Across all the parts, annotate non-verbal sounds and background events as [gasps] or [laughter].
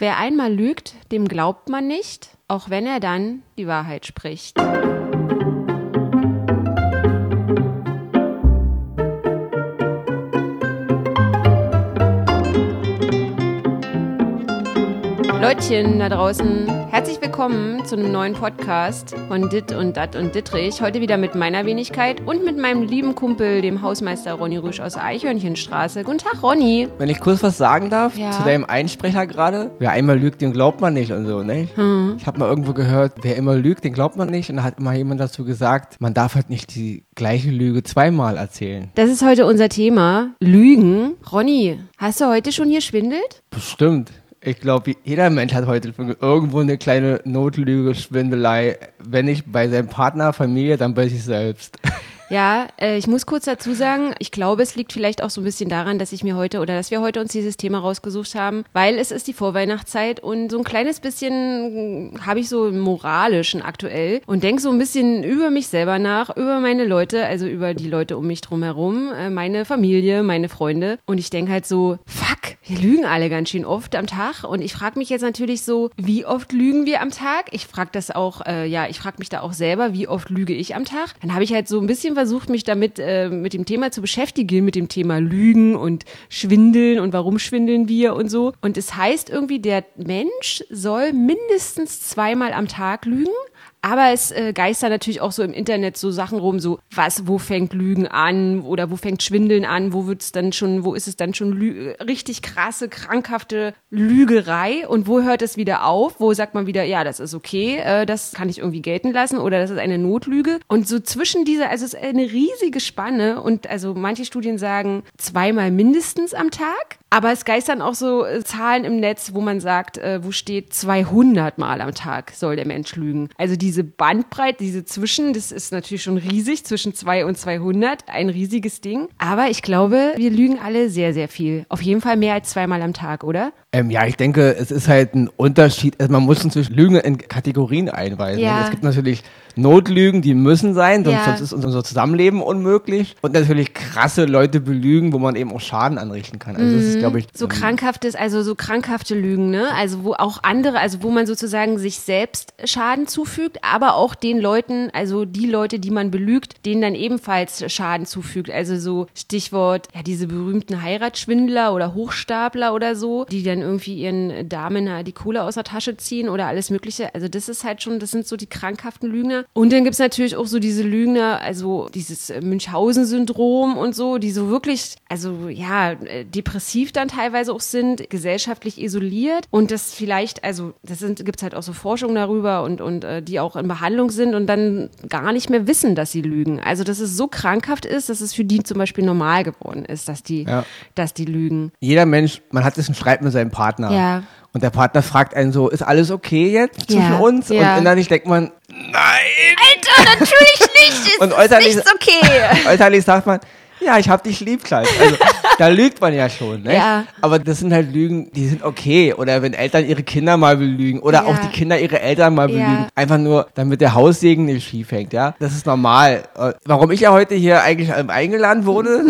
Wer einmal lügt, dem glaubt man nicht, auch wenn er dann die Wahrheit spricht. Leutchen da draußen, herzlich willkommen zu einem neuen Podcast von Dit und Dat und Dittrich. Heute wieder mit meiner Wenigkeit und mit meinem lieben Kumpel, dem Hausmeister Ronny Rüsch aus der Eichhörnchenstraße. Guten Tag, Ronny. Wenn ich kurz was sagen darf Ja. zu deinem Einsprecher gerade, wer einmal lügt, den glaubt man nicht und so, ne? Hm. Ich habe mal irgendwo gehört, wer immer lügt, den glaubt man nicht und da hat immer jemand dazu gesagt, man darf halt nicht die gleiche Lüge zweimal erzählen. Das ist heute unser Thema, Lügen. Ronny, hast du heute schon hier schwindelt? Bestimmt. Ich glaube, jeder Mensch hat heute irgendwo eine kleine Notlüge, Schwindelei. Wenn nicht bei seinem Partner, Familie, dann bei sich selbst. [laughs] Ja, äh, ich muss kurz dazu sagen, ich glaube, es liegt vielleicht auch so ein bisschen daran, dass ich mir heute oder dass wir heute uns dieses Thema rausgesucht haben, weil es ist die Vorweihnachtszeit und so ein kleines bisschen habe ich so im moralischen aktuell und denke so ein bisschen über mich selber nach, über meine Leute, also über die Leute um mich drumherum, äh, meine Familie, meine Freunde und ich denke halt so, fuck, wir lügen alle ganz schön oft am Tag und ich frage mich jetzt natürlich so, wie oft lügen wir am Tag? Ich frage das auch, äh, ja, ich frage mich da auch selber, wie oft lüge ich am Tag? Dann habe ich halt so ein bisschen versucht, mich damit äh, mit dem Thema zu beschäftigen, mit dem Thema Lügen und Schwindeln und warum schwindeln wir und so. Und es heißt irgendwie, der Mensch soll mindestens zweimal am Tag lügen. Aber es äh, geistern natürlich auch so im Internet so Sachen rum, so was, wo fängt Lügen an oder wo fängt Schwindeln an, wo wird's dann schon, wo ist es dann schon lü richtig krasse, krankhafte Lügerei und wo hört es wieder auf, wo sagt man wieder, ja, das ist okay, äh, das kann ich irgendwie gelten lassen oder das ist eine Notlüge. Und so zwischen dieser, also es ist eine riesige Spanne und also manche Studien sagen zweimal mindestens am Tag. Aber es geistern auch so äh, Zahlen im Netz, wo man sagt, äh, wo steht 200 Mal am Tag soll der Mensch lügen. Also diese Bandbreite, diese Zwischen, das ist natürlich schon riesig, zwischen 2 und 200, ein riesiges Ding. Aber ich glaube, wir lügen alle sehr, sehr viel. Auf jeden Fall mehr als zweimal am Tag, oder? Ähm, ja, ich denke, es ist halt ein Unterschied. Also man muss inzwischen Lügen in Kategorien einweisen. Ja. Es gibt natürlich Notlügen, die müssen sein, sonst, Ja. sonst ist unser Zusammenleben unmöglich. Und natürlich krasse Leute belügen, wo man eben auch Schaden anrichten kann. Also das ist, glaube ich, Mhm. So ähm, krankhaftes, also so krankhafte Lügen, ne? Also wo auch andere, also wo man sozusagen sich selbst Schaden zufügt, aber auch den Leuten, also die Leute, die man belügt, denen dann ebenfalls Schaden zufügt. Also so Stichwort, ja, diese berühmten Heiratsschwindler oder Hochstapler oder so, die dann irgendwie ihren Damen die Kohle aus der Tasche ziehen oder alles Mögliche. Also das ist halt schon, das sind so die krankhaften Lügner. Und dann gibt's natürlich auch so diese Lügner, also dieses äh, Münchhausen-Syndrom und so, die so wirklich, also ja, äh, depressiv dann teilweise auch sind, gesellschaftlich isoliert und das vielleicht, also das sind, gibt's halt auch so Forschung darüber und, und äh, die auch in Behandlung sind und dann gar nicht mehr wissen, dass sie lügen. Also dass es so krankhaft ist, dass es für die zum Beispiel normal geworden ist, dass die, Ja. dass die lügen. jeder Mensch, man hat jetzt einen Streit mit seinem Partner. Ja. Und der Partner fragt einen so, ist alles okay jetzt zwischen Ja, uns? ja. Und innerlich denkt man, nein! Alter, natürlich nicht, ist Und äußerlich, okay. [laughs] äußerlich sagt man, ja, ich hab dich lieb, Kleid. Also, da lügt man ja schon, ne? Ja. Aber das sind halt Lügen, die sind okay. Oder wenn Eltern ihre Kinder mal belügen. Oder Ja. auch die Kinder ihre Eltern mal Ja. belügen. Einfach nur, damit der Haussegen nicht schief hängt, ja? Das ist normal. Warum ich ja heute hier eigentlich ähm, eingeladen wurde,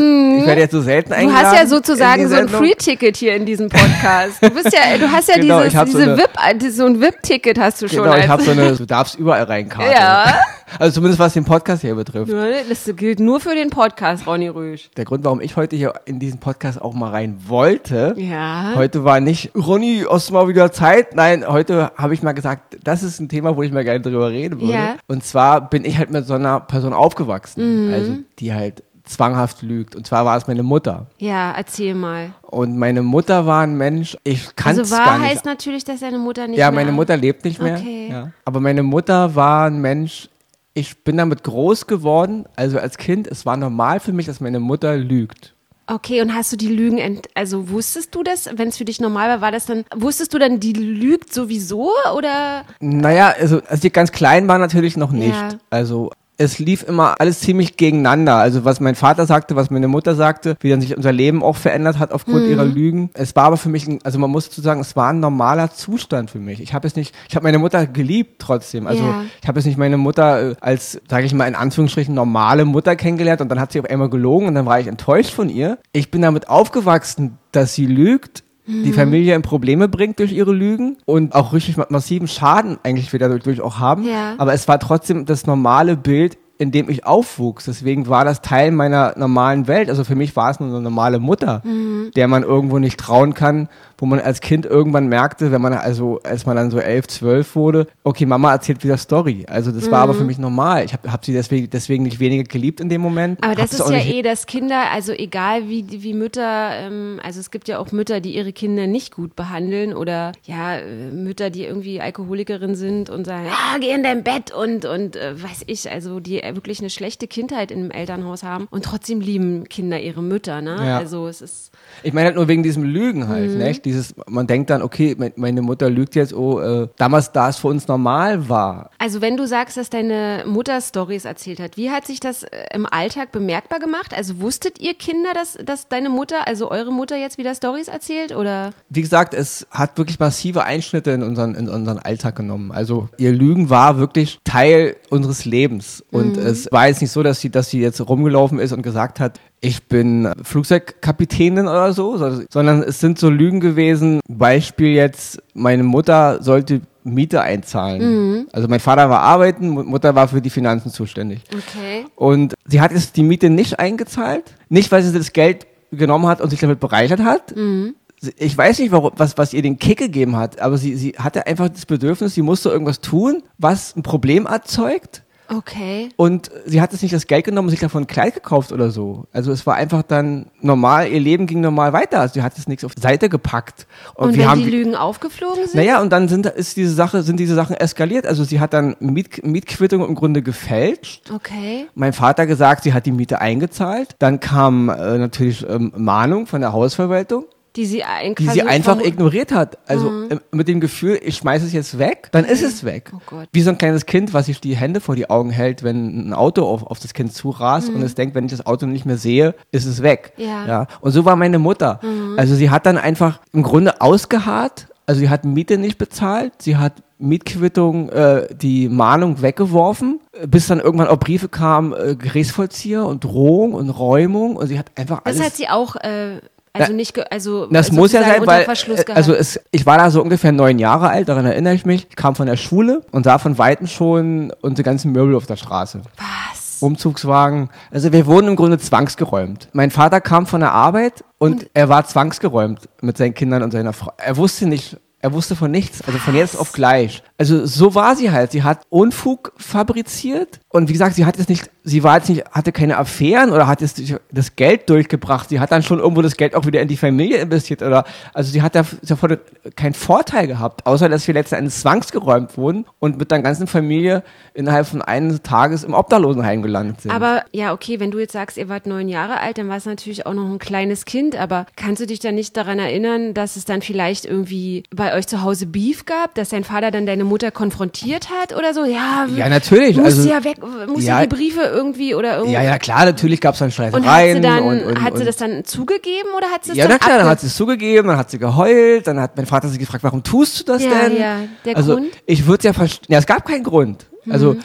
ich werde jetzt so selten Mhm. Du eingeladen. hast ja sozusagen so ein. Free-Ticket hier in diesem Podcast. Du bist ja, du hast ja Genau, dieses, so diese eine- VIP, äh, so ein VIP-Ticket hast du schon. Genau, ich habe so eine, du darfst überall rein Karte. Ja. Also zumindest was den Podcast hier betrifft. Das gilt nur für den Podcast, Ronny Rüsch. Der Grund, warum ich heute hier in diesen Podcast auch mal rein wollte, Ja. heute war nicht, Ronny, hast du mal wieder Zeit? Nein, heute habe ich mal gesagt, das ist ein Thema, wo ich mal gerne drüber reden würde. Ja. Und zwar bin ich halt mit so einer Person aufgewachsen, Mhm. also die halt zwanghaft lügt. Und zwar war es meine Mutter. Ja, erzähl mal. Und meine Mutter war ein Mensch, ich kann es Also wahr gar nicht. heißt natürlich, dass deine Mutter nicht ja, mehr... meine Mutter lebt nicht mehr. Okay. Ja. Aber meine Mutter war ein Mensch, ich bin damit groß geworden. Also als Kind, es war normal für mich, dass meine Mutter lügt. Okay, und hast du die Lügen, ent also wusstest du das, wenn es für dich normal war, war das dann, wusstest du dann, die lügt sowieso oder? Naja, also als die ganz klein war natürlich noch nicht. Ja. Also es lief immer alles ziemlich gegeneinander. Also was mein Vater sagte, was meine Mutter sagte, wie dann sich unser Leben auch verändert hat aufgrund Mhm. ihrer Lügen. Es war aber für mich, ein, also man muss dazu sagen, es war ein normaler Zustand für mich. Ich habe es nicht, ich habe meine Mutter geliebt trotzdem. Also Ja. ich habe jetzt nicht meine Mutter äh, als, sage ich mal in Anführungsstrichen, normale Mutter kennengelernt und dann hat sie auf einmal gelogen und dann war ich enttäuscht von ihr. Ich bin damit aufgewachsen, dass sie lügt. Die Familie in Probleme bringt durch ihre Lügen und auch richtig ma- massiven Schaden eigentlich wieder dadurch auch haben. Ja. Aber es war trotzdem das normale Bild, in dem ich aufwuchs. Deswegen war das Teil meiner normalen Welt. Also für mich war es nur eine normale Mutter, der man irgendwo nicht trauen kann, wo man als Kind irgendwann merkte, wenn man also, als man dann so elf, zwölf wurde, okay, Mama erzählt wieder Story. Also das war aber für mich normal. Ich habe hab sie deswegen, deswegen nicht weniger geliebt in dem Moment. Aber das ist ja eh, dass Kinder, also egal wie, wie Mütter, ähm, also es gibt ja auch Mütter, die ihre Kinder nicht gut behandeln oder ja, äh, Mütter, die irgendwie Alkoholikerin sind und sagen, ja, geh in dein Bett und, und äh, weiß ich, also die äh, wirklich eine schlechte Kindheit im Elternhaus haben und trotzdem lieben Kinder ihre Mütter, ne? Ja. Also es ist, Ich meine halt nur wegen diesem Lügen Mhm. halt, nicht? Dieses, man denkt dann, okay, me- meine Mutter lügt jetzt, oh, äh, damals, da es für uns normal war. also wenn du sagst, dass deine Mutter Stories erzählt hat, wie hat sich das äh, im Alltag bemerkbar gemacht? Also wusstet ihr Kinder, dass, dass deine Mutter, also eure Mutter jetzt wieder Stories erzählt oder? Wie gesagt, es hat wirklich massive Einschnitte in unseren, in unseren Alltag genommen. Also ihr Lügen war wirklich Teil unseres Lebens. Und es war jetzt nicht so, dass sie, dass sie jetzt rumgelaufen ist und gesagt hat, ich bin Flugzeugkapitänin oder so, so- sondern es sind so Lügen gewesen. Beispiel jetzt, meine Mutter sollte Miete einzahlen. Also mein Vater war arbeiten, Mu- Mutter war für die Finanzen zuständig. Okay. Und sie hat jetzt die Miete nicht eingezahlt. Nicht, weil sie das Geld genommen hat und sich damit bereichert hat. Sie- Ich weiß nicht, warum, was, was ihr den Kick gegeben hat, aber sie, sie hatte einfach das Bedürfnis, sie musste irgendwas tun, was ein Problem erzeugt. Okay. Und sie hat es nicht das Geld genommen und sich davon ein Kleid gekauft oder so. Also es war einfach dann normal, ihr Leben ging normal weiter. Also sie hat es nichts auf die Seite gepackt. Und, wir wenn haben die Lügen aufgeflogen sind? naja, und dann sind, ist diese Sache, sind diese Sachen eskaliert. Also sie hat dann Miet, Mietquittung im Grunde gefälscht. Okay. Mein Vater gesagt, sie hat die Miete eingezahlt. Dann kam äh, natürlich ähm, Mahnung von der Hausverwaltung, Die sie, ein, die sie einfach ignoriert hat. Also äh, mit dem Gefühl, ich schmeiße es jetzt weg, dann ist es weg. Oh Gott. Wie so ein kleines Kind, was sich die Hände vor die Augen hält, wenn ein Auto auf, auf das Kind zurast und es denkt, wenn ich das Auto nicht mehr sehe, ist es weg. Ja. Ja. Und so war meine Mutter. Also sie hat dann einfach im Grunde ausgeharrt. Also sie hat Miete nicht bezahlt, sie hat Mietquittung, äh, die Mahnung weggeworfen, bis dann irgendwann auch Briefe kamen, äh, Gerichtsvollzieher und Drohung und Räumung und sie hat einfach alles. Das hat sie auch, äh, also nicht, also Das muss ja sein, weil äh, also es, ich war da so ungefähr neun Jahre alt, daran erinnere ich mich. Ich kam von der Schule und sah von weitem schon unsere ganzen Möbel auf der Straße. Was? Umzugswagen. Also wir wurden im Grunde zwangsgeräumt. Mein Vater kam von der Arbeit und, er war zwangsgeräumt mit seinen Kindern und seiner Frau. Er wusste nicht, er wusste von nichts, also von jetzt auf gleich. Also so war sie halt. Sie hat Unfug fabriziert und wie gesagt, sie hat es nicht, sie war jetzt nicht, hatte keine Affären oder hat jetzt das Geld durchgebracht. Sie hat dann schon irgendwo das Geld auch wieder in die Familie investiert oder, also sie hat da- davon keinen Vorteil gehabt, außer dass wir letzten Endes zwangsgeräumt wurden und mit der ganzen Familie innerhalb von eines Tages im Obdachlosenheim gelandet sind. Aber ja, okay, wenn du jetzt sagst, ihr wart neun Jahre alt, dann war es natürlich auch noch ein kleines Kind, aber kannst du dich dann nicht daran erinnern, dass es dann vielleicht irgendwie bei euch zu Hause Beef gab, dass dein Vater dann deine Mutter konfrontiert hat oder so? Ja, Ja, natürlich. Muss Also- ja weg, muss ja, Ja. die Briefe irgendwie oder irgendwie. ja, ja, klar, natürlich gab es dann Und hat sie dann, und, und, hat sie das dann zugegeben oder hat sie es Ja, na klar, dann hat sie es zugegeben, dann hat sie geheult, dann hat mein Vater sich gefragt, warum tust du das Ja, denn? ja, der also, Grund? Ich würde ja verstehen, ja, es gab keinen Grund. Also,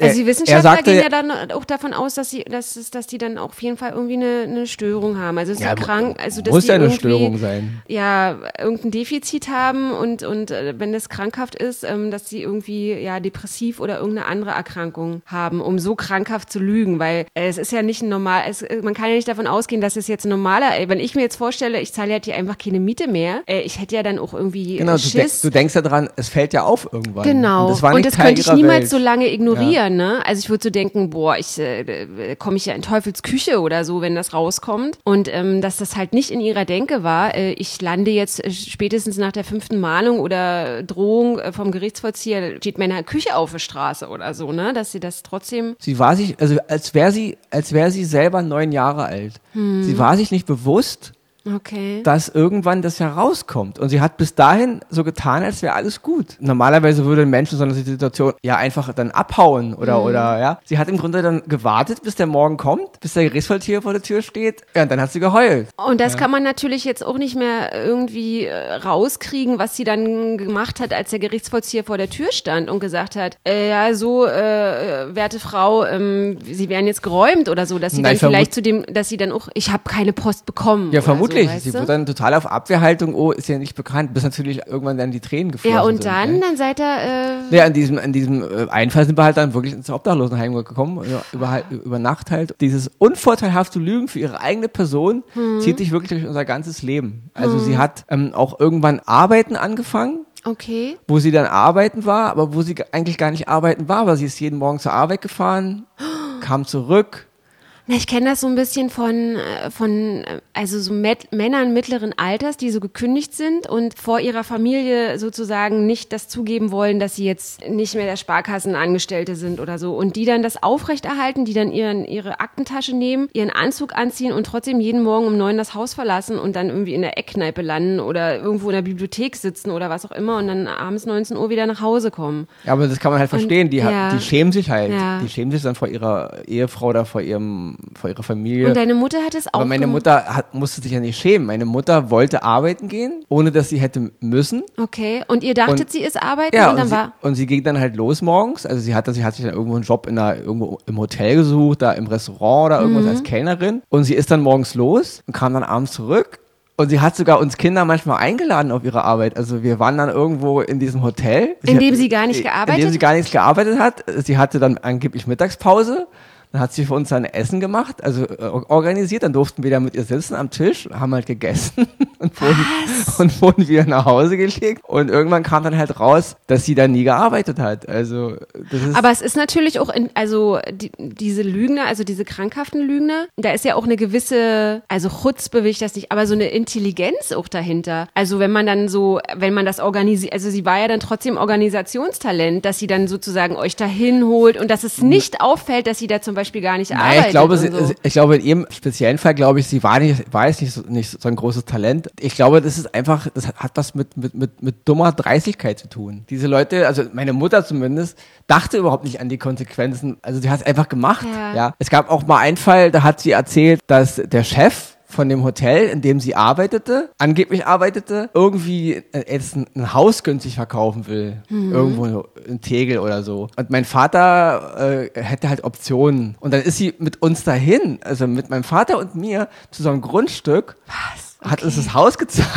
Also die er- Wissenschaftler er sagte, gehen ja dann auch davon aus, dass sie, dass, es- dass die dann auch auf jeden Fall irgendwie eine, eine Störung haben. Also Ja, krank, also dass muss die ja eine Störung sein. Ja, irgendein Defizit haben und und äh, wenn das krankhaft ist, ähm, dass sie irgendwie ja depressiv oder irgendeine andere Erkrankung haben, um so krankhaft zu lügen, weil es ist ja nicht ein normal, es, äh, man kann ja nicht davon ausgehen, dass es jetzt ein normaler, äh, wenn ich mir jetzt vorstelle, ich zahle jetzt hier einfach keine Miete mehr, äh, ich hätte ja dann auch irgendwie genau, äh, du, Schiss. du denkst ja dran, es fällt ja auf irgendwann. Genau. Und das, und das könnte ich niemals Welt. so lange ignorieren, ne? Also ich würde so denken, boah, ich äh, komme ich ja in Teufels Küche oder so, wenn das rauskommt. Und ähm, dass das halt nicht in ihrer Denke war, äh, ich lande jetzt äh, spätestens nach der fünften Mahnung oder Drohung äh, vom Gerichtsvollzieher, steht meine Küche auf der Straße oder so, ne? Dass sie das trotzdem. Sie war sich, also als wäre sie, als wäre sie selber neun Jahre alt. Hm. Sie war sich nicht bewusst, Okay. dass irgendwann das herauskommt. Und sie hat bis dahin so getan, als wäre alles gut. Normalerweise würde ein Mensch in so einer Situation ja einfach dann abhauen oder, oder, ja. Sie hat im Grunde dann gewartet, bis der Morgen kommt, bis der Gerichtsvollzieher vor der Tür steht. Ja, und dann hat sie geheult. Und das kann man natürlich jetzt auch nicht mehr irgendwie äh, rauskriegen, was sie dann gemacht hat, als der Gerichtsvollzieher vor der Tür stand und gesagt hat, äh, ja, so, äh, äh, werte Frau, ähm, Sie werden jetzt geräumt oder so, dass sie Na, dann vielleicht zu dem, dass sie dann auch, ich habe keine Post bekommen. Ja, vermutlich Wirklich, so, weißt sie wird dann total auf Abwehrhaltung, oh, ist ja nicht bekannt, bis natürlich irgendwann dann die Tränen geflossen Ja, und sind, dann, ne? dann seid ihr, äh, Ja, an diesem, an diesem äh, Einfall sind wir halt dann wirklich ins Obdachlosenheim gekommen, über, halt- über Nacht halt. Dieses unvorteilhafte Lügen für ihre eigene Person Hm. zieht sich wirklich durch unser ganzes Leben. Also sie hat ähm, auch irgendwann Arbeiten angefangen, okay. wo sie dann arbeiten war, aber wo sie ge- eigentlich gar nicht arbeiten war, weil sie ist jeden Morgen zur Arbeit gefahren, [gasps] kam zurück. Na, ich kenne das so ein bisschen von, äh, von äh, also so Met Männern mittleren Alters, die so gekündigt sind und vor ihrer Familie sozusagen nicht das zugeben wollen, dass sie jetzt nicht mehr der Sparkassenangestellte sind oder so. Und die dann das aufrechterhalten, die dann ihren, ihre Aktentasche nehmen, ihren Anzug anziehen und trotzdem jeden Morgen um neun das Haus verlassen und dann irgendwie in der Eckkneipe landen oder irgendwo in der Bibliothek sitzen oder was auch immer und dann abends 19 Uhr wieder nach Hause kommen. Ja, aber das kann man halt verstehen. Die, hat- ja. die schämen sich halt. Ja. Die schämen sich dann vor ihrer Ehefrau oder vor ihrem, vor ihrer Familie. Und deine Mutter hat es auch Aber meine. Mutter hat, musste sich ja nicht schämen. Meine Mutter wollte arbeiten gehen, ohne dass sie hätte müssen. Okay. Und ihr dachtet, Und- sie ist arbeiten Ja, und und, dann sie, war. und sie ging dann halt los morgens. Also sie hatte, sie hat sich dann irgendwo einen Job in einer, irgendwo im Hotel gesucht, da im Restaurant oder irgendwas Mhm. als Kellnerin. Und sie ist dann morgens los und kam dann abends zurück. Und sie hat sogar uns Kinder manchmal eingeladen auf ihre Arbeit. Also wir waren dann irgendwo in diesem Hotel. In dem hat- sie gar nicht In gearbeitet dem sie gar nichts gearbeitet hat. Sie hatte dann angeblich Mittagspause. Dann hat sie für uns dann Essen gemacht, also äh, organisiert. Dann durften wir da mit ihr sitzen am Tisch, haben halt gegessen [laughs] und wurden, und wurden wieder nach Hause gelegt. Und irgendwann kam dann halt raus, dass sie da nie gearbeitet hat. Also das ist Aber es ist natürlich auch, in, also die, diese Lügner, also diese krankhaften Lügner, da ist ja auch eine gewisse, also Chutzpe will ich das nicht, aber so eine Intelligenz auch dahinter. Also wenn man dann so, wenn man das organisiert, also sie war ja dann trotzdem Organisationstalent, dass sie dann sozusagen euch dahin holt und dass es nicht auffällt, dass sie da zum Beispiel gar nicht Nein, arbeitet. ich glaube, sie, so. ich glaube, in ihrem speziellen Fall, glaube ich, sie war nicht, war jetzt nicht so, nicht so ein großes Talent. Ich glaube, das ist einfach, das hat was mit, mit, mit, mit dummer Dreistigkeit zu tun. Diese Leute, also meine Mutter zumindest, dachte überhaupt nicht an die Konsequenzen. Also sie hat es einfach gemacht. Ja. Ja. Es gab auch mal einen Fall, da hat sie erzählt, dass der Chef von dem Hotel, in dem sie arbeitete, angeblich arbeitete, irgendwie äh, jetzt ein, ein Haus günstig verkaufen will. Irgendwo in Tegel oder so. Und mein Vater äh, hätte halt Optionen. Und dann ist sie mit uns dahin, also mit meinem Vater und mir, zu so einem Grundstück. Was? Hat uns das Haus [laughs] gezeigt.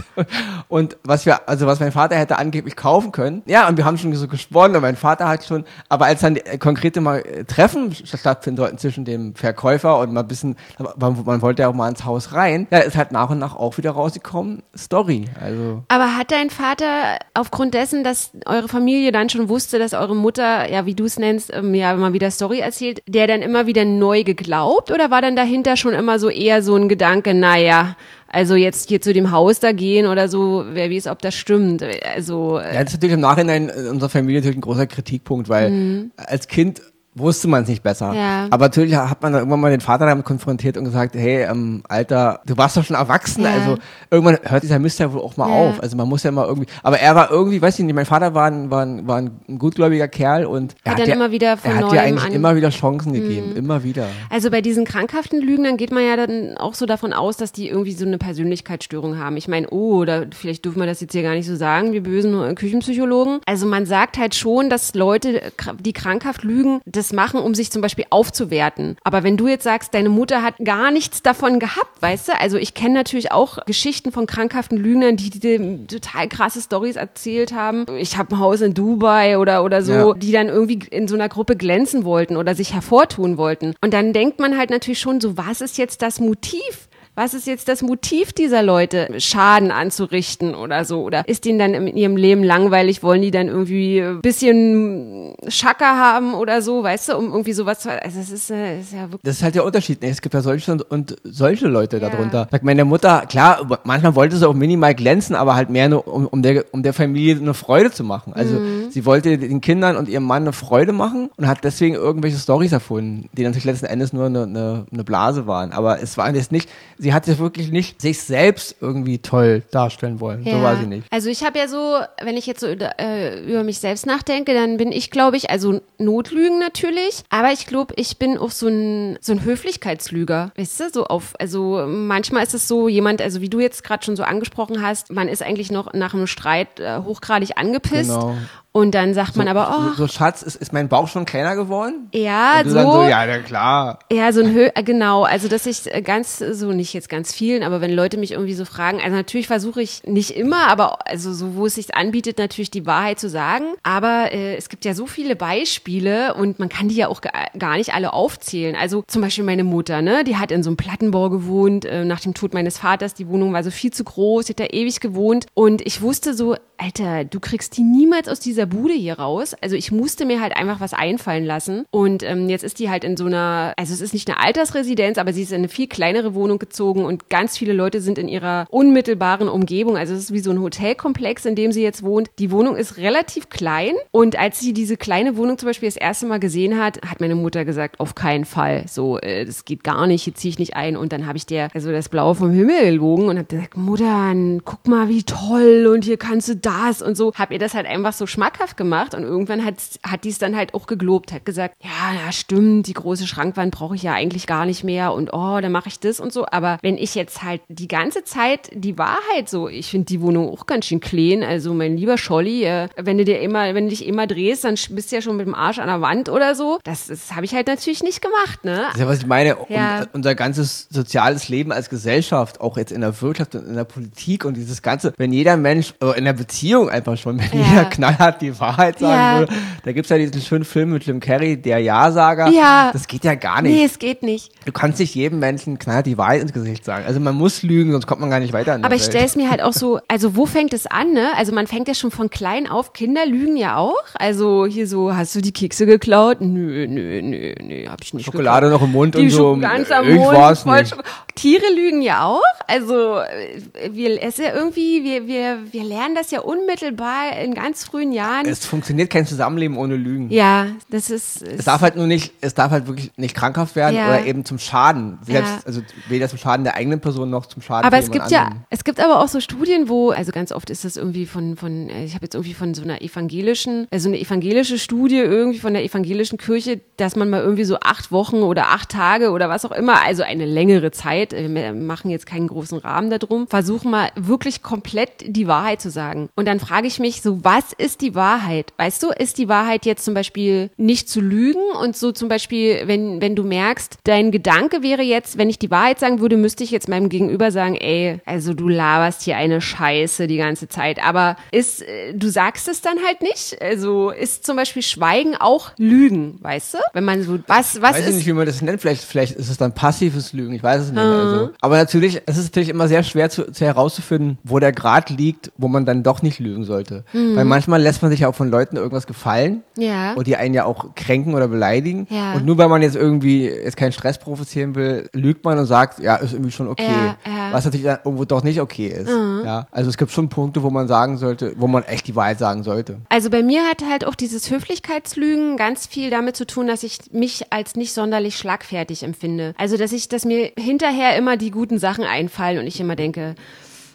[laughs] Und was wir, also was mein Vater hätte angeblich kaufen können. Ja, und wir haben schon so gesponnen und mein Vater hat schon, aber als dann äh, konkrete mal äh, Treffen stattfinden sollten zwischen dem Verkäufer und mal ein bisschen, man, man wollte ja auch mal ins Haus rein, ja, ist halt nach und nach auch wieder rausgekommen, Story. Also. Aber hat dein Vater aufgrund dessen, dass eure Familie dann schon wusste, dass eure Mutter, ja, wie du es nennst, ähm, ja, mal wieder Story erzählt, der dann immer wieder neu geglaubt oder war dann dahinter schon immer so eher so ein Gedanke, naja, also jetzt hier zu dem Haus da gehen oder so, wer weiß, ob das stimmt. Also, äh, Ja, das ist natürlich im Nachhinein in unserer Familie natürlich ein großer Kritikpunkt, weil als Kind wusste man es nicht besser. Mhm. Ja. Aber natürlich hat man dann irgendwann mal den Vater damit konfrontiert und gesagt, hey, ähm, Alter, du warst doch schon erwachsen, Ja. also irgendwann hört dieser Mist ja wohl auch mal Ja. auf. Also man muss ja mal irgendwie, aber er war irgendwie, weiß ich nicht, mein Vater war ein, war ein, war ein gutgläubiger Kerl und er Hat dann dir- immer wieder von er hat dir eigentlich an- Mhm. immer wieder Chancen gegeben, immer wieder. Also bei diesen krankhaften Lügnern geht man ja dann auch so davon aus, dass die irgendwie so eine Persönlichkeitsstörung haben. Ich meine, oh, oder vielleicht dürfen wir das jetzt hier gar nicht so sagen, wir bösen äh, Küchenpsychologen. Also man sagt halt schon, dass Leute, die krankhaft lügen, das machen, um sich zum Beispiel aufzuwerten. Aber wenn du jetzt sagst, deine Mutter hat gar nichts davon gehabt, weißt du? Also ich kenne natürlich auch Geschichten von krankhaften Lügnern, die, die total krasse Stories erzählt haben. Ich habe ein Haus in Dubai oder, oder so, Ja. die dann irgendwie in so einer Gruppe glänzen wollten oder sich hervortun wollten. Und dann denkt man halt natürlich schon so, was ist jetzt das Motiv? Was ist jetzt das Motiv dieser Leute, Schaden anzurichten oder so? Oder ist denen dann in ihrem Leben langweilig? Wollen die dann irgendwie ein bisschen Schacker haben oder so, weißt du, um irgendwie sowas zu. Also, es ist, äh, ist ja wirklich. Das ist halt der Unterschied. ne? Es gibt ja solche und, und solche Leute Ja. darunter. Sagt meine Mutter, klar, manchmal wollte sie auch minimal glänzen, aber halt mehr nur, um, um, der, um der Familie eine Freude zu machen. Also Mhm. sie wollte den Kindern und ihrem Mann eine Freude machen und hat deswegen irgendwelche Stories erfunden, die natürlich letzten Endes nur eine, eine, eine Blase waren. Aber es war jetzt nicht, sie hat sich wirklich nicht sich selbst irgendwie toll darstellen wollen. So war sie nicht. Also ich habe ja so, wenn ich jetzt so äh, über mich selbst nachdenke, dann bin ich, glaube ich, also Notlügen natürlich, aber ich glaube, ich bin auch so ein, so ein Höflichkeitslüger, weißt du, so auf, also manchmal ist es so jemand, also wie du jetzt gerade schon so angesprochen hast, man ist eigentlich noch nach einem Streit äh, hochgradig angepisst Genau. Und dann sagt man aber, oh, So, so Schatz, ist, ist mein Bauch schon kleiner geworden? ja, so. dann so, ja, na klar. Ja, so ein Hö äh, genau, also dass ich äh, ganz, so nicht jetzt ganz vielen, aber wenn Leute mich irgendwie so fragen, also natürlich versuche ich nicht immer, aber also so, wo es sich anbietet, natürlich die Wahrheit zu sagen. Aber äh, es gibt ja so viele Beispiele und man kann die ja auch ga- gar nicht alle aufzählen. Also zum Beispiel meine Mutter, ne, die hat in so einem Plattenbau gewohnt, äh, nach dem Tod meines Vaters, die Wohnung war so viel zu groß, die hat da ewig gewohnt und ich wusste so, Alter, du kriegst die niemals aus dieser Bude hier raus. Also ich musste mir halt einfach was einfallen lassen. Und ähm, jetzt ist die halt in so einer, also es ist nicht eine Altersresidenz, aber sie ist in eine viel kleinere Wohnung gezogen und ganz viele Leute sind in ihrer unmittelbaren Umgebung. Also es ist wie so ein Hotelkomplex, in dem sie jetzt wohnt. Die Wohnung ist relativ klein und als sie diese kleine Wohnung zum Beispiel das erste Mal gesehen hat, hat meine Mutter gesagt, auf keinen Fall. So, äh, das geht gar nicht, hier ziehe ich nicht ein. Und dann habe ich der also das Blaue vom Himmel gelogen und habe gesagt, Mutter, guck mal, wie toll und hier kannst du das und so. Hab ihr das halt einfach so schmackhaft gemacht und irgendwann hat, hat die es dann halt auch geglobt, hat gesagt, ja, ja, stimmt, die große Schrankwand brauche ich ja eigentlich gar nicht mehr und oh, dann mache ich das und so. Aber wenn ich jetzt halt die ganze Zeit die Wahrheit so, ich finde die Wohnung auch ganz schön clean, also mein lieber Scholli, äh, wenn du dir immer, wenn du dich immer drehst, dann bist du ja schon mit dem Arsch an der Wand oder so. Das, das habe ich halt natürlich nicht gemacht, ne? Das ist ja, was ich meine. Ja. Unser ganzes soziales Leben als Gesellschaft, auch jetzt in der Wirtschaft und in der Politik und dieses Ganze, wenn jeder Mensch, äh, in der Beziehung einfach schon, wenn Ja. jeder knallhart die Wahrheit sagen Ja. würde, da gibt's ja diesen schönen Film mit Jim Carrey, der Ja-Sager. Ja. Das geht ja gar nicht. Nee, es geht nicht. Du kannst nicht jedem Menschen knallhart die Wahrheit ins Gesicht sagen. Also man muss lügen, sonst kommt man gar nicht weiter. Aber ich stelle es mir halt auch so, [laughs] also wo fängt es an, ne? Also man fängt ja schon von klein auf, Kinder lügen ja auch. Also hier so, hast du die Kekse geklaut? Nö, nö, nö, nö, hab ich nicht Schokolade geklaut. noch im Mund Die und so. Ganz am Ich Mund. war's voll nicht. Tiere lügen ja auch. Also äh, wir, es ist ja irgendwie, wir, wir, wir lernen das ja unmittelbar in ganz frühen Jahren. Es funktioniert kein Zusammenleben ohne Lügen. ja, das ist, Es darf halt nur nicht, es darf halt wirklich nicht krankhaft werden Ja. oder eben zum Schaden. Selbst, Ja. also weder zum Schaden der eigenen Person noch zum Schaden Aber es gibt jemand ja, es gibt aber auch so Studien, wo, also ganz oft ist das irgendwie von, von, äh, ich habe jetzt irgendwie von so einer evangelischen, also eine evangelische Studie irgendwie von der evangelischen Kirche, dass man mal irgendwie so acht Wochen oder acht Tage oder was auch immer, also eine längere Zeit, äh, wir machen jetzt keinen großen Rahmen darum, versuchen mal wirklich komplett die Wahrheit zu sagen. Und dann frage ich mich so, was ist die Wahrheit? Weißt du, ist die Wahrheit jetzt zum Beispiel nicht zu lügen und so zum Beispiel, wenn, wenn du merkst, dein Gedanke wäre jetzt, wenn ich die Wahrheit sagen würde, müsste ich jetzt meinem Gegenüber sagen, ey, also du laberst hier eine Scheiße die ganze Zeit. Aber ist, äh, du sagst es dann halt nicht. Also ist zum Beispiel Schweigen auch Lügen, weißt du? Wenn man so, was, was weiß ich ist. nicht, wie man das nennt. Vielleicht, vielleicht ist es dann passives Lügen. Ich weiß es nicht. Also. Aber natürlich, es ist natürlich immer sehr schwer zu, zu herauszufinden, wo der Grad liegt, wo man dann doch nicht lügen sollte. Weil manchmal lässt man sich ja auch von Leuten irgendwas gefallen. Ja. Und die einen ja auch kränken oder beleidigen. Ja. Und nur weil man jetzt irgendwie jetzt keinen Stress provozieren will, lügt man und sagt, ja, ist irgendwie schon okay. Ja, ja. Was natürlich dann irgendwo doch nicht okay ist. Ja. Also es gibt schon Punkte, wo man sagen sollte, wo man echt die Wahrheit sagen sollte. Also bei mir hat halt auch dieses Höflichkeitslügen ganz viel damit zu tun, dass ich mich als nicht sonderlich schlagfertig empfinde. Also dass ich, dass mir hinterher immer die guten Sachen einfallen und ich immer denke,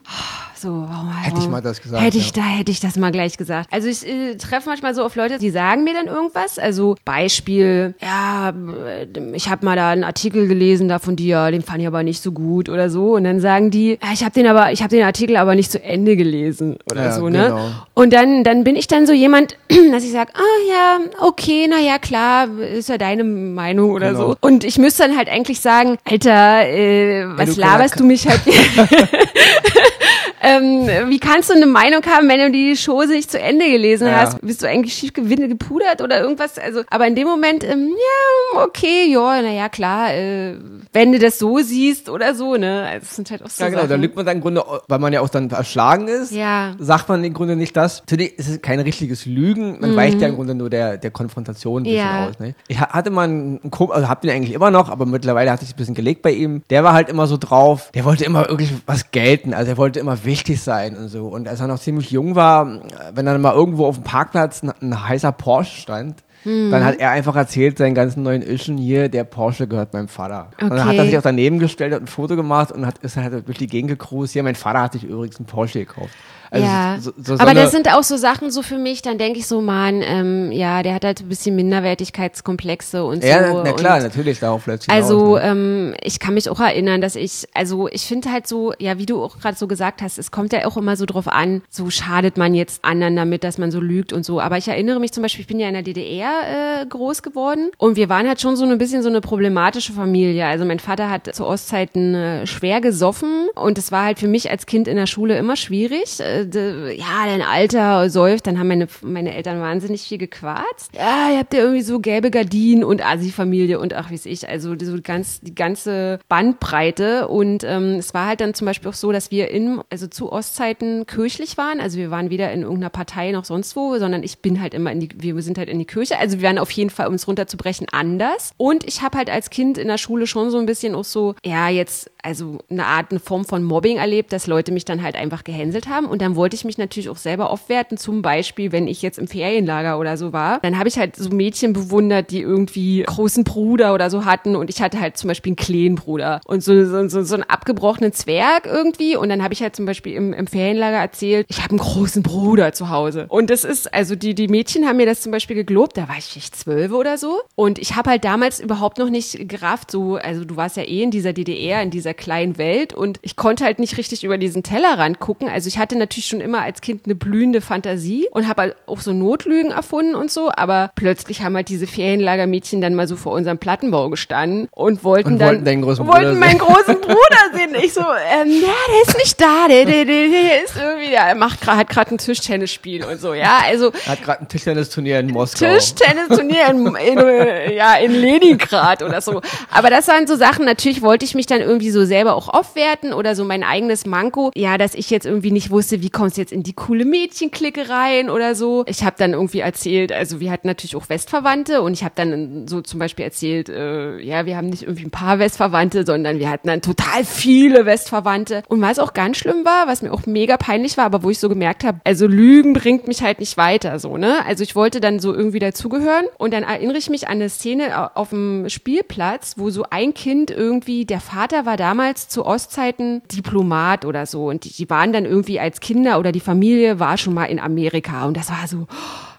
ah, so, warum, Hätte ich mal das gesagt, Hätte ich ja. da, hätte ich das mal gleich gesagt. Also ich äh, treffe manchmal so auf Leute, die sagen mir dann irgendwas. Also Beispiel, ja, äh, ich habe mal da einen Artikel gelesen da von dir, den fand ich aber nicht so gut oder so. Und dann sagen die, ja, ich habe den aber, ich habe den Artikel aber nicht zu Ende gelesen oder Ja, so, ne? genau. Und dann, dann bin ich dann so jemand, [clears throat] dass ich sage, ah ja, okay, na ja, klar, ist ja deine Meinung oder Genau. so. Und ich müsste dann halt eigentlich sagen, Alter, äh, was laberst du mich halt? [laughs] [laughs] ähm, wie kannst du eine Meinung haben, wenn du die Chose nicht zu Ende gelesen Ja. hast? Bist du eigentlich schief gewinne gepudert oder irgendwas? Also, aber in dem Moment, ähm, ja, okay, ja, na ja, klar, äh, wenn du das so siehst oder so, ne? Also, es sind halt auch so Ja, genau, da Sachen. lügt man dann im Grunde, weil man ja auch dann erschlagen ist, Ja. sagt man im Grunde nicht das. Natürlich ist es kein richtiges Lügen, man weicht ja im Grunde nur der, der Konfrontation ein bisschen Mhm. Ja. aus. Ne? Ich ha- hatte mal einen Kumpel, also hab den eigentlich immer noch, aber mittlerweile hat sich ein bisschen gelegt bei ihm. Der war halt immer so drauf, der wollte immer wirklich was gelten, also er wollte immer wichtig sein und so. Und als er noch ziemlich jung war, wenn dann mal irgendwo auf dem Parkplatz ein, ein heißer Porsche stand, Mhm. Dann hat er einfach erzählt, seinen ganzen neuen Ischen hier, der Porsche gehört meinem Vater. Und dann hat er Okay. sich auch daneben gestellt, hat ein Foto gemacht und hat, ist halt durch die Gegend gecruised. Hier, mein Vater hat sich übrigens einen Porsche gekauft. Also ja, so, so, aber das sind auch so Sachen so für mich, dann denke ich so, man, ähm, ja, der hat halt ein bisschen Minderwertigkeitskomplexe und so. ja, na klar, natürlich, darauf läuft Also hinaus, ne? ähm, ich kann mich auch erinnern, dass ich, also ich finde halt so, ja, wie du auch gerade so gesagt hast, es kommt ja auch immer so drauf an, so schadet man jetzt anderen damit, dass man so lügt und so. Aber ich erinnere mich zum Beispiel, ich bin ja in der DDR äh, groß geworden und wir waren halt schon so ein bisschen so eine problematische Familie. Also mein Vater hat zu Ostzeiten äh, schwer gesoffen und es war halt für mich als Kind in der Schule immer schwierig. Äh, de, ja, dein Alter säuft, dann haben meine, meine Eltern wahnsinnig viel gequarzt. Ja, ihr habt ja irgendwie so gelbe Gardinen und Asi-Familie und ach, wie ich, also so ganz, die ganze Bandbreite. Und ähm, es war halt dann zum Beispiel auch so, dass wir in, also zu Ostzeiten kirchlich waren. Also wir waren weder in irgendeiner Partei noch sonst wo, sondern ich bin halt immer in die, wir sind halt in die Kirche. Also wir waren auf jeden Fall, um es runterzubrechen, anders. Und ich habe halt als Kind in der Schule schon so ein bisschen auch so, ja, jetzt, also eine Art, eine Form von Mobbing erlebt, dass Leute mich dann halt einfach gehänselt haben. Und dann wollte ich mich natürlich auch selber aufwerten. Zum Beispiel, wenn ich jetzt im Ferienlager oder so war, dann habe ich halt so Mädchen bewundert, die irgendwie großen Bruder oder so hatten. Und ich hatte halt zum Beispiel einen kleinen Bruder und so, so, so, so einen abgebrochenen Zwerg irgendwie. Und dann habe ich halt zum Beispiel im, im Ferienlager erzählt, ich habe einen großen Bruder zu Hause. Und das ist, also die, die Mädchen haben mir das zum Beispiel geglaubt, da war ich vielleicht zwölf oder so. Und ich habe halt damals überhaupt noch nicht gerafft, so, also du warst ja eh in dieser DDR, in dieser kleinen Welt und ich konnte halt nicht richtig über diesen Tellerrand gucken. Also ich hatte natürlich schon immer als Kind eine blühende Fantasie und habe halt auch so Notlügen erfunden und so, aber plötzlich haben halt diese Ferienlagermädchen dann mal so vor unserem Plattenbau gestanden und wollten Und dann wollten deinen großen Bruder wollten meinen großen [laughs] Bruder sehen. Ich so, ähm, ja, der ist nicht da, der, der, der, der ist irgendwie, der macht grad, hat gerade ein Tischtennisspiel und so, ja, also Hat gerade ein Tischtennisturnier in Moskau. Tischtennisturnier in, in, ja, in Leningrad oder so. Aber das waren so Sachen, natürlich wollte ich mich dann irgendwie so selber auch aufwerten oder so mein eigenes Manko. Ja, dass ich jetzt irgendwie nicht wusste, wie kommst du jetzt in die coole Mädchenklicke rein oder so. Ich habe dann irgendwie erzählt, also wir hatten natürlich auch Westverwandte und ich habe dann so zum Beispiel erzählt, äh, ja, wir haben nicht irgendwie ein paar Westverwandte, sondern wir hatten dann total viele Westverwandte. Und was auch ganz schlimm war, was mir auch mega peinlich war, aber wo ich so gemerkt habe, also Lügen bringt mich halt nicht weiter, so, ne? Also ich wollte dann so irgendwie dazugehören und dann erinnere ich mich an eine Szene auf dem Spielplatz, wo so ein Kind irgendwie, der Vater war damals zu Ostzeiten Diplomat oder so und die, die waren dann irgendwie als Kinder oder die Familie war schon mal in Amerika und das war so,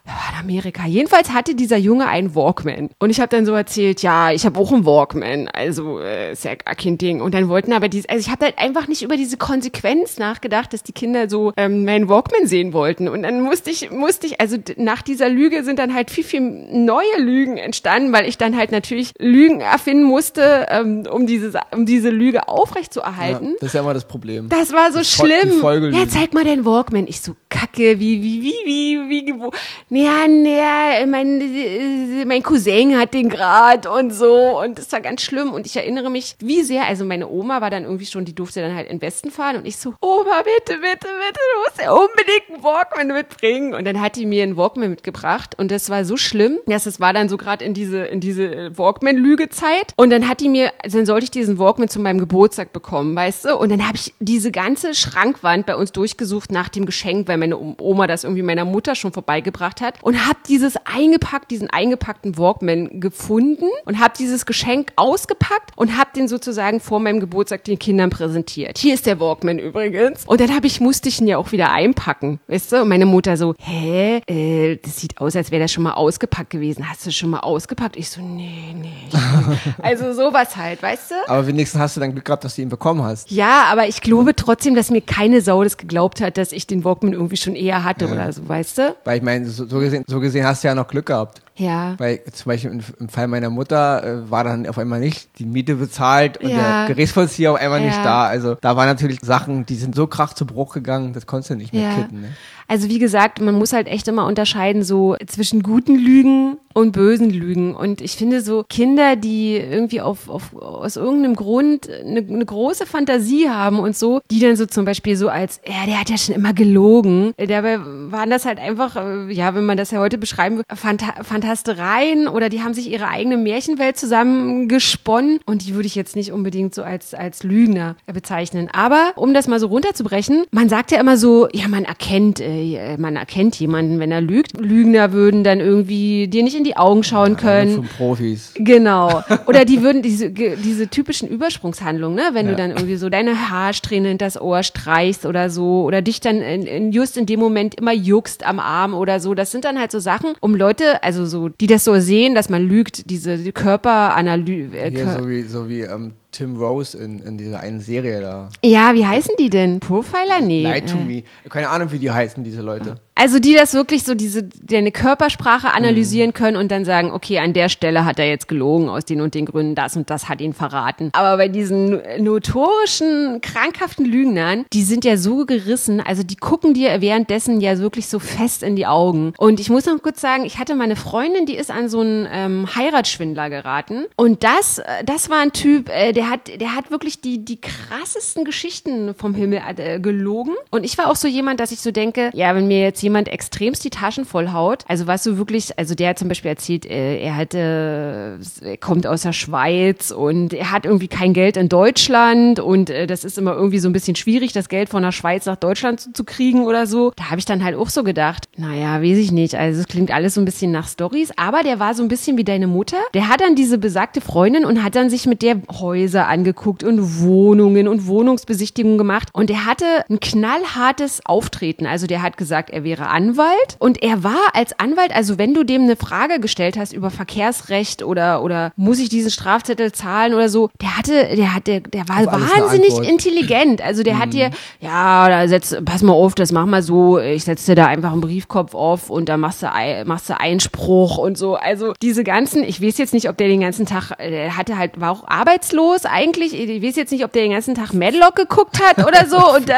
in Amerika. Jedenfalls hatte dieser Junge einen Walkman. Und ich habe dann so erzählt, ja, ich habe auch einen Walkman. Also äh, ist ja gar kein Ding. Und dann wollten aber diese, also ich habe halt einfach nicht über diese Konsequenz nachgedacht, dass die Kinder so ähm, meinen Walkman sehen wollten. Und dann musste ich, musste ich, also nach dieser Lüge sind dann halt viel, viel neue Lügen entstanden, weil ich dann halt natürlich Lügen erfinden musste, ähm, um, diese, Sa- um diese Lüge Ja, aufrechtzuerhalten. das ist ja immer das Problem. Das war so die schlimm. Ja, zeig mal deinen Walkman. Ich so, kacke, wie, wie, wie, wie, wie, wo? Ja, ja, mein, äh, mein Cousin hat den grad und so. Und das war ganz schlimm. Und ich erinnere mich, wie sehr, also meine Oma war dann irgendwie schon, die durfte dann halt in den Westen fahren. Und ich so, Oma, bitte, bitte, bitte, du musst ja unbedingt einen Walkman mitbringen. Und dann hat die mir einen Walkman mitgebracht. Und das war so schlimm, dass es war dann so gerade in diese, in diese äh, Walkman-Lügezeit. Und dann hat die mir, also dann sollte ich diesen Walkman zu meinem Geburtstag bekommen, weißt du? Und dann habe ich diese ganze Schrankwand bei uns durchgesucht nach dem Geschenk, weil meine Oma das irgendwie meiner Mutter schon vorbeigebracht hat. Und habe dieses eingepackt, diesen eingepackten Walkman gefunden und habe dieses Geschenk ausgepackt und habe den sozusagen vor meinem Geburtstag den Kindern präsentiert. Hier ist der Walkman übrigens. Und dann habe ich, musste ich ihn ja auch wieder einpacken, weißt du? Und meine Mutter so, hä? Äh, das sieht aus, als wäre das schon mal ausgepackt gewesen. Hast du schon mal ausgepackt? Ich so, nee, nee. [laughs] Also sowas halt, weißt du? Aber wenigstens hast du dann Glück gehabt, dass du ihn bekommen hast. Ja, aber ich glaube trotzdem, dass mir keine Sau das geglaubt hat, dass ich den Walkman irgendwie schon eher hatte oder so, weißt du? Weil ich meine, so, so, gesehen, so gesehen hast du ja noch Glück gehabt. Ja. Weil zum Beispiel im, Fall meiner Mutter äh, war dann auf einmal nicht die Miete bezahlt und Ja. der Gerichtsvollzieher auf einmal nicht Ja. da. Also da waren natürlich Sachen, die sind so krach zu Bruch gegangen, das konntest du nicht mehr Ja. kitten. Ne? Also wie gesagt, man muss halt echt immer unterscheiden so zwischen guten Lügen und bösen Lügen. Und ich finde so Kinder, die irgendwie auf, auf aus irgendeinem Grund eine, eine große Fantasie haben und so, die dann so zum Beispiel so als, ja, der hat ja schon immer gelogen. Dabei waren das halt einfach, äh, ja, wenn man das ja heute beschreiben will, Phanta Fantastereien oder die haben sich ihre eigene Märchenwelt zusammengesponnen und die würde ich jetzt nicht unbedingt so als, als Lügner bezeichnen. Aber um das mal so runterzubrechen, man sagt ja immer so, ja, man erkennt, äh, man erkennt jemanden, wenn er lügt. Lügner würden dann irgendwie dir nicht in die Augen schauen können. Von Profis. Genau. [laughs] Oder die würden diese, diese typischen Übersprungshandlungen, ne? wenn ja. du dann irgendwie so deine Haarsträhne in das Ohr streichst oder so oder dich dann in, in, just in dem Moment immer juckst am Arm oder so. Das sind dann halt so Sachen, um Leute, also so, die das so sehen, dass man lügt, diese die Körperanalyse. Äh, ja, so wie, so wie ähm, Tim Rose in, in dieser einen Serie da. Ja, wie heißen die denn? Profiler? Nee. Lie to me. Keine Ahnung, wie die heißen, diese Leute. Also die das wirklich so diese deine Körpersprache analysieren mhm. können und dann sagen, okay, an der Stelle hat er jetzt gelogen aus den und den Gründen, das und das hat ihn verraten. Aber bei diesen notorischen, krankhaften Lügnern, die sind ja so gerissen, also die gucken dir währenddessen ja wirklich so fest in die Augen. Und ich muss noch kurz sagen, ich hatte meine Freundin, die ist an so einen ähm, Heiratsschwindler geraten. Und das, äh, das war ein Typ, äh, der hat, der hat wirklich die, die krassesten Geschichten vom Himmel äh, gelogen. Und ich war auch so jemand, dass ich so denke, ja, wenn mir jetzt jemand extremst die Taschen voll haut. Also was du wirklich, also der hat zum Beispiel erzählt, äh, er hatte, er kommt aus der Schweiz und er hat irgendwie kein Geld in Deutschland und äh, das ist immer irgendwie so ein bisschen schwierig, das Geld von der Schweiz nach Deutschland zu, zu kriegen oder so. Da habe ich dann halt auch so gedacht, naja, weiß ich nicht. Also es klingt alles so ein bisschen nach Stories, aber der war so ein bisschen wie deine Mutter. Der hat dann diese besagte Freundin und hat dann sich mit der Häuser angeguckt und Wohnungen und Wohnungsbesichtigungen gemacht und er hatte ein knallhartes Auftreten. Also der hat gesagt, er wäre wäre Anwalt und er war als Anwalt, also wenn du dem eine Frage gestellt hast über Verkehrsrecht oder oder muss ich diesen Strafzettel zahlen oder so, der hatte, der hatte, der war wahnsinnig intelligent. Also der mhm. hat dir, ja, da setz, pass mal auf, das mach mal so, ich setze dir da einfach einen Briefkopf auf und da machst du, machst du Einspruch und so. Also diese ganzen, ich weiß jetzt nicht, ob der den ganzen Tag, der hatte halt, war auch arbeitslos eigentlich. Ich weiß jetzt nicht, ob der den ganzen Tag Madlock geguckt hat oder so und, äh,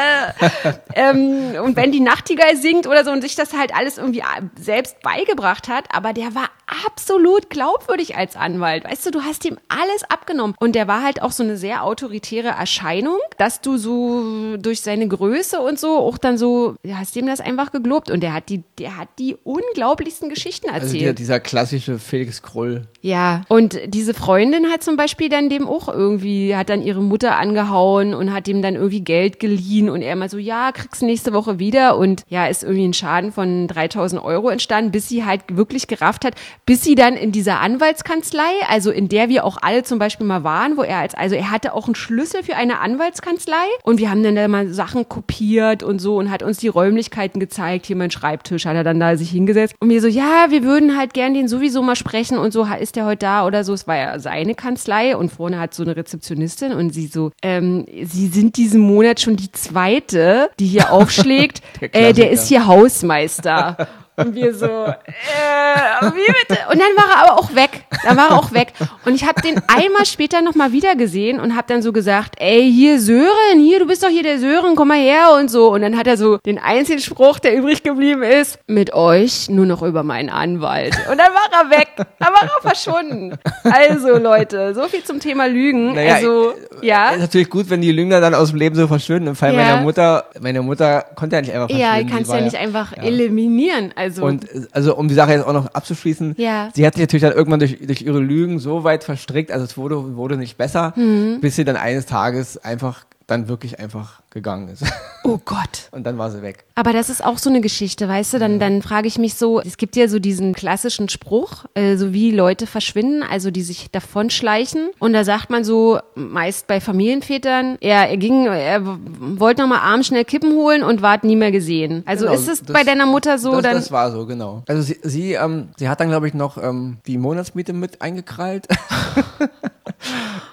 ähm, und wenn die Nachtigall singt oder so, und sich das halt alles irgendwie äh, selbst beigebracht hat, aber der war absolut glaubwürdig als Anwalt. Weißt du, du hast ihm alles abgenommen und der war halt auch so eine sehr autoritäre Erscheinung, dass du so durch seine Größe und so auch dann so, hast ihm das einfach geglaubt und der hat die, der hat die unglaublichsten Geschichten erzählt. Also dieser, dieser klassische Felix Krull. Ja, und diese Freundin hat zum Beispiel dann dem auch irgendwie, hat dann ihre Mutter angehauen und hat ihm dann irgendwie Geld geliehen und er mal so, ja, kriegst nächste Woche wieder. Und ja, ist irgendwie ein Schaden von 3000 Euro entstanden, bis sie halt wirklich gerafft hat, bis sie dann in dieser Anwaltskanzlei, also in der wir auch alle zum Beispiel mal waren, wo er als, also er hatte auch einen Schlüssel für eine Anwaltskanzlei und wir haben dann da mal Sachen kopiert und so und hat uns die Räumlichkeiten gezeigt, hier mein Schreibtisch, hat er dann da sich hingesetzt und wir so, ja, wir würden halt gern den sowieso mal sprechen und so, ist der heute da oder so, es war ja seine Kanzlei und vorne hat so eine Rezeptionistin und sie so, ähm, sie sind diesen Monat schon die zweite, die hier [laughs] aufschlägt, der, äh, der ist hier Hausmeister [laughs] und wir so, äh, wie bitte? Und dann war er aber auch weg. Dann war er auch weg. Und ich habe den einmal später nochmal wieder gesehen und habe dann so gesagt, ey, hier Sören, hier, du bist doch hier der Sören, komm mal her und so. Und dann hat er so den einzigen Spruch, der übrig geblieben ist, mit euch nur noch über meinen Anwalt. Und dann war er weg. Dann war er verschwunden. Also Leute, so viel zum Thema Lügen. Naja, also, ja. Ist natürlich gut, wenn die Lügner dann aus dem Leben so verschwinden. Im Fall ja. meiner Mutter, meine Mutter konnte ja nicht einfach verschwinden. Ja, kannst ja nicht einfach ja. eliminieren. Also also und also um die Sache jetzt auch noch abzuschließen, ja. sie hat sich natürlich dann irgendwann durch, durch ihre Lügen so weit verstrickt, also es wurde, wurde nicht besser, mhm. bis sie dann eines Tages einfach dann wirklich einfach gegangen ist. [laughs] Oh Gott. Und dann war sie weg. Aber das ist auch so eine Geschichte, weißt du? Dann, dann frage ich mich so, es gibt ja so diesen klassischen Spruch, äh, so wie Leute verschwinden, also die sich davonschleichen. Und da sagt man so, meist bei Familienvätern, er, er ging, er wollte nochmal abends schnell Kippen holen und ward nie mehr gesehen. Also genau, ist es das, bei deiner Mutter so? Das, dann das war so, genau. Also sie, sie, ähm, sie hat dann, glaube ich, noch ähm, die Monatsmiete mit eingekrallt. [laughs]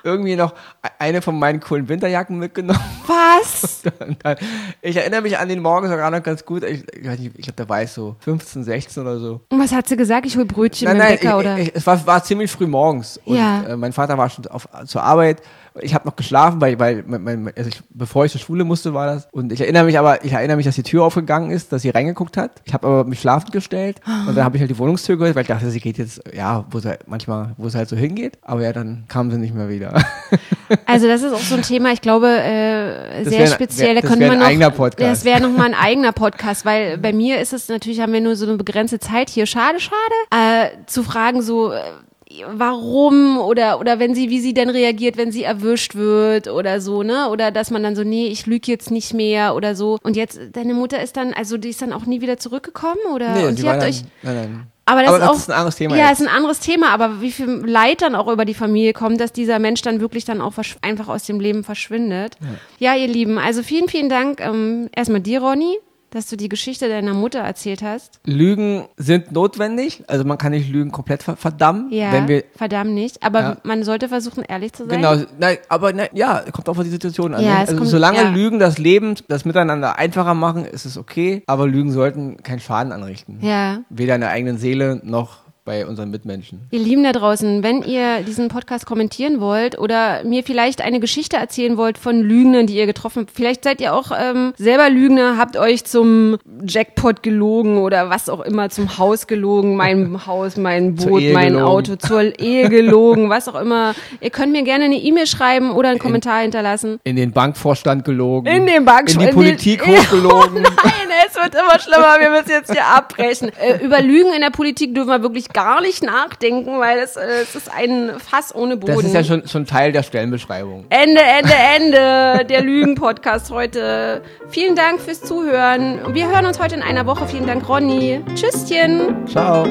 irgendwie noch eine von meinen coolen Winterjacken mitgenommen. Was? [laughs] Dann, ich erinnere mich an den Morgen sogar noch ganz gut. Ich, ich, ich glaube, da war ich so 15, 16 oder so. Und was hat sie gesagt? Ich hol Brötchen nein, nein, Bäcker, ich, oder? Es war, war ziemlich früh morgens. Und ja. äh, mein Vater war schon auf, zur Arbeit Ich habe noch geschlafen, weil, weil mein, also ich, bevor ich zur Schule musste, war das. Und ich erinnere mich aber, ich erinnere mich, dass die Tür aufgegangen ist, dass sie reingeguckt hat. Ich habe aber mich schlafen gestellt und dann habe ich halt die Wohnungstür gehört, weil ich dachte, sie geht jetzt, ja, wo sie manchmal, wo sie halt so hingeht. Aber ja, dann kam sie nicht mehr wieder. [laughs] Also das ist auch so ein Thema, ich glaube, äh, sehr wär, speziell. Wär, da könnte man noch, eigener Podcast. Das wäre nochmal ein eigener Podcast, weil bei mir ist es natürlich, haben wir nur so eine begrenzte Zeit hier. Schade, schade. Äh, zu fragen so, äh, warum oder oder wenn sie wie sie denn reagiert, wenn sie erwischt wird oder so, ne? Oder dass man dann so nee, ich lüge jetzt nicht mehr oder so. Und jetzt deine Mutter ist dann also die ist dann auch nie wieder zurückgekommen oder nee, und habt dann, euch nein, nein. Aber das, aber ist, das auch, ist ein anderes Thema. Ja, jetzt. ist ein anderes Thema, aber wie viel Leid dann auch über die Familie kommt, dass dieser Mensch dann wirklich dann auch einfach aus dem Leben verschwindet. Ja, ja ihr Lieben, also vielen, vielen Dank ähm, erstmal dir, Ronny, dass du die Geschichte deiner Mutter erzählt hast. Lügen sind notwendig, also man kann nicht Lügen komplett verdammen. Ja, wenn wir, verdammt nicht. Aber Ja. man sollte versuchen, ehrlich zu sein. Genau, nein, aber nein, ja, kommt auch auf die Situation an. Ja, ne? also kommt- solange ja. Lügen das Leben, das Miteinander einfacher machen, ist es okay, aber Lügen sollten keinen Schaden anrichten. Ja. Weder in der eigenen Seele noch bei unseren Mitmenschen. Ihr Lieben da draußen, wenn ihr diesen Podcast kommentieren wollt oder mir vielleicht eine Geschichte erzählen wollt von Lügnern, die ihr getroffen habt, vielleicht seid ihr auch ähm, selber Lügner, habt euch zum Jackpot gelogen oder was auch immer, zum Haus gelogen, mein [laughs] Haus, mein Boot, mein gelogen. Auto, zur Ehe gelogen, was auch immer. Ihr könnt mir gerne eine E-Mail schreiben oder einen Kommentar hinterlassen. In den Bankvorstand gelogen. In den Bank In die in den- Politik hochgelogen. [laughs] Nein, es wird immer schlimmer. Wir müssen jetzt hier abbrechen. Äh, über Lügen in der Politik dürfen wir wirklich gar nicht nachdenken, weil es, äh, es ist ein Fass ohne Boden. Das ist ja schon, schon Teil der Stellenbeschreibung. Ende, Ende, [laughs] Ende. Der Lügen-Podcast heute. Vielen Dank fürs Zuhören. Wir hören uns heute in einer Woche. Vielen Dank, Ronny. Tschüsschen. Ciao.